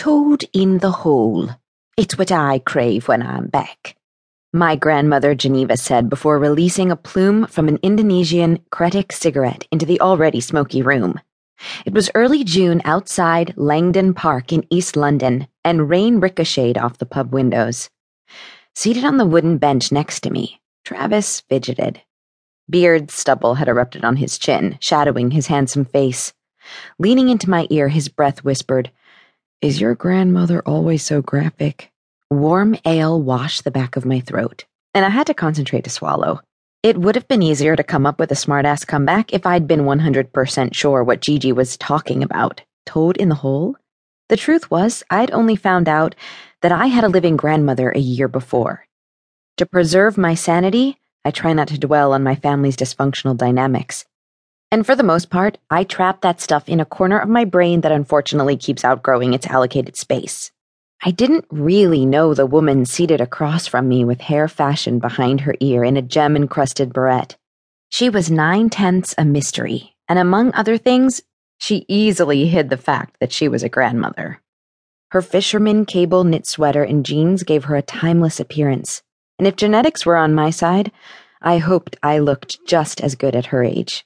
Toad in the hole. It's what I crave when I'm back. My grandmother Geneva said before releasing a plume from an Indonesian Kretek cigarette into the already smoky room. It was early June outside Langdon Park in East London, and rain ricocheted off the pub windows. Seated on the wooden bench next to me, Travis fidgeted. Beard stubble had erupted on his chin, shadowing his handsome face. Leaning into my ear, his breath whispered, is your grandmother always so graphic? Warm ale washed the back of my throat, and I had to concentrate to swallow. It would have been easier to come up with a smartass comeback if I'd been 100% sure what Gigi was talking about. Toad in the hole? The truth was, I'd only found out that I had a living grandmother a year before. To preserve my sanity, I try not to dwell on my family's dysfunctional dynamics. And for the most part, I trap that stuff in a corner of my brain that unfortunately keeps outgrowing its allocated space. I didn't really know the woman seated across from me with hair fashioned behind her ear in a gem encrusted barrette. She was nine tenths a mystery, and among other things, she easily hid the fact that she was a grandmother. Her fisherman cable knit sweater and jeans gave her a timeless appearance, and if genetics were on my side, I hoped I looked just as good at her age.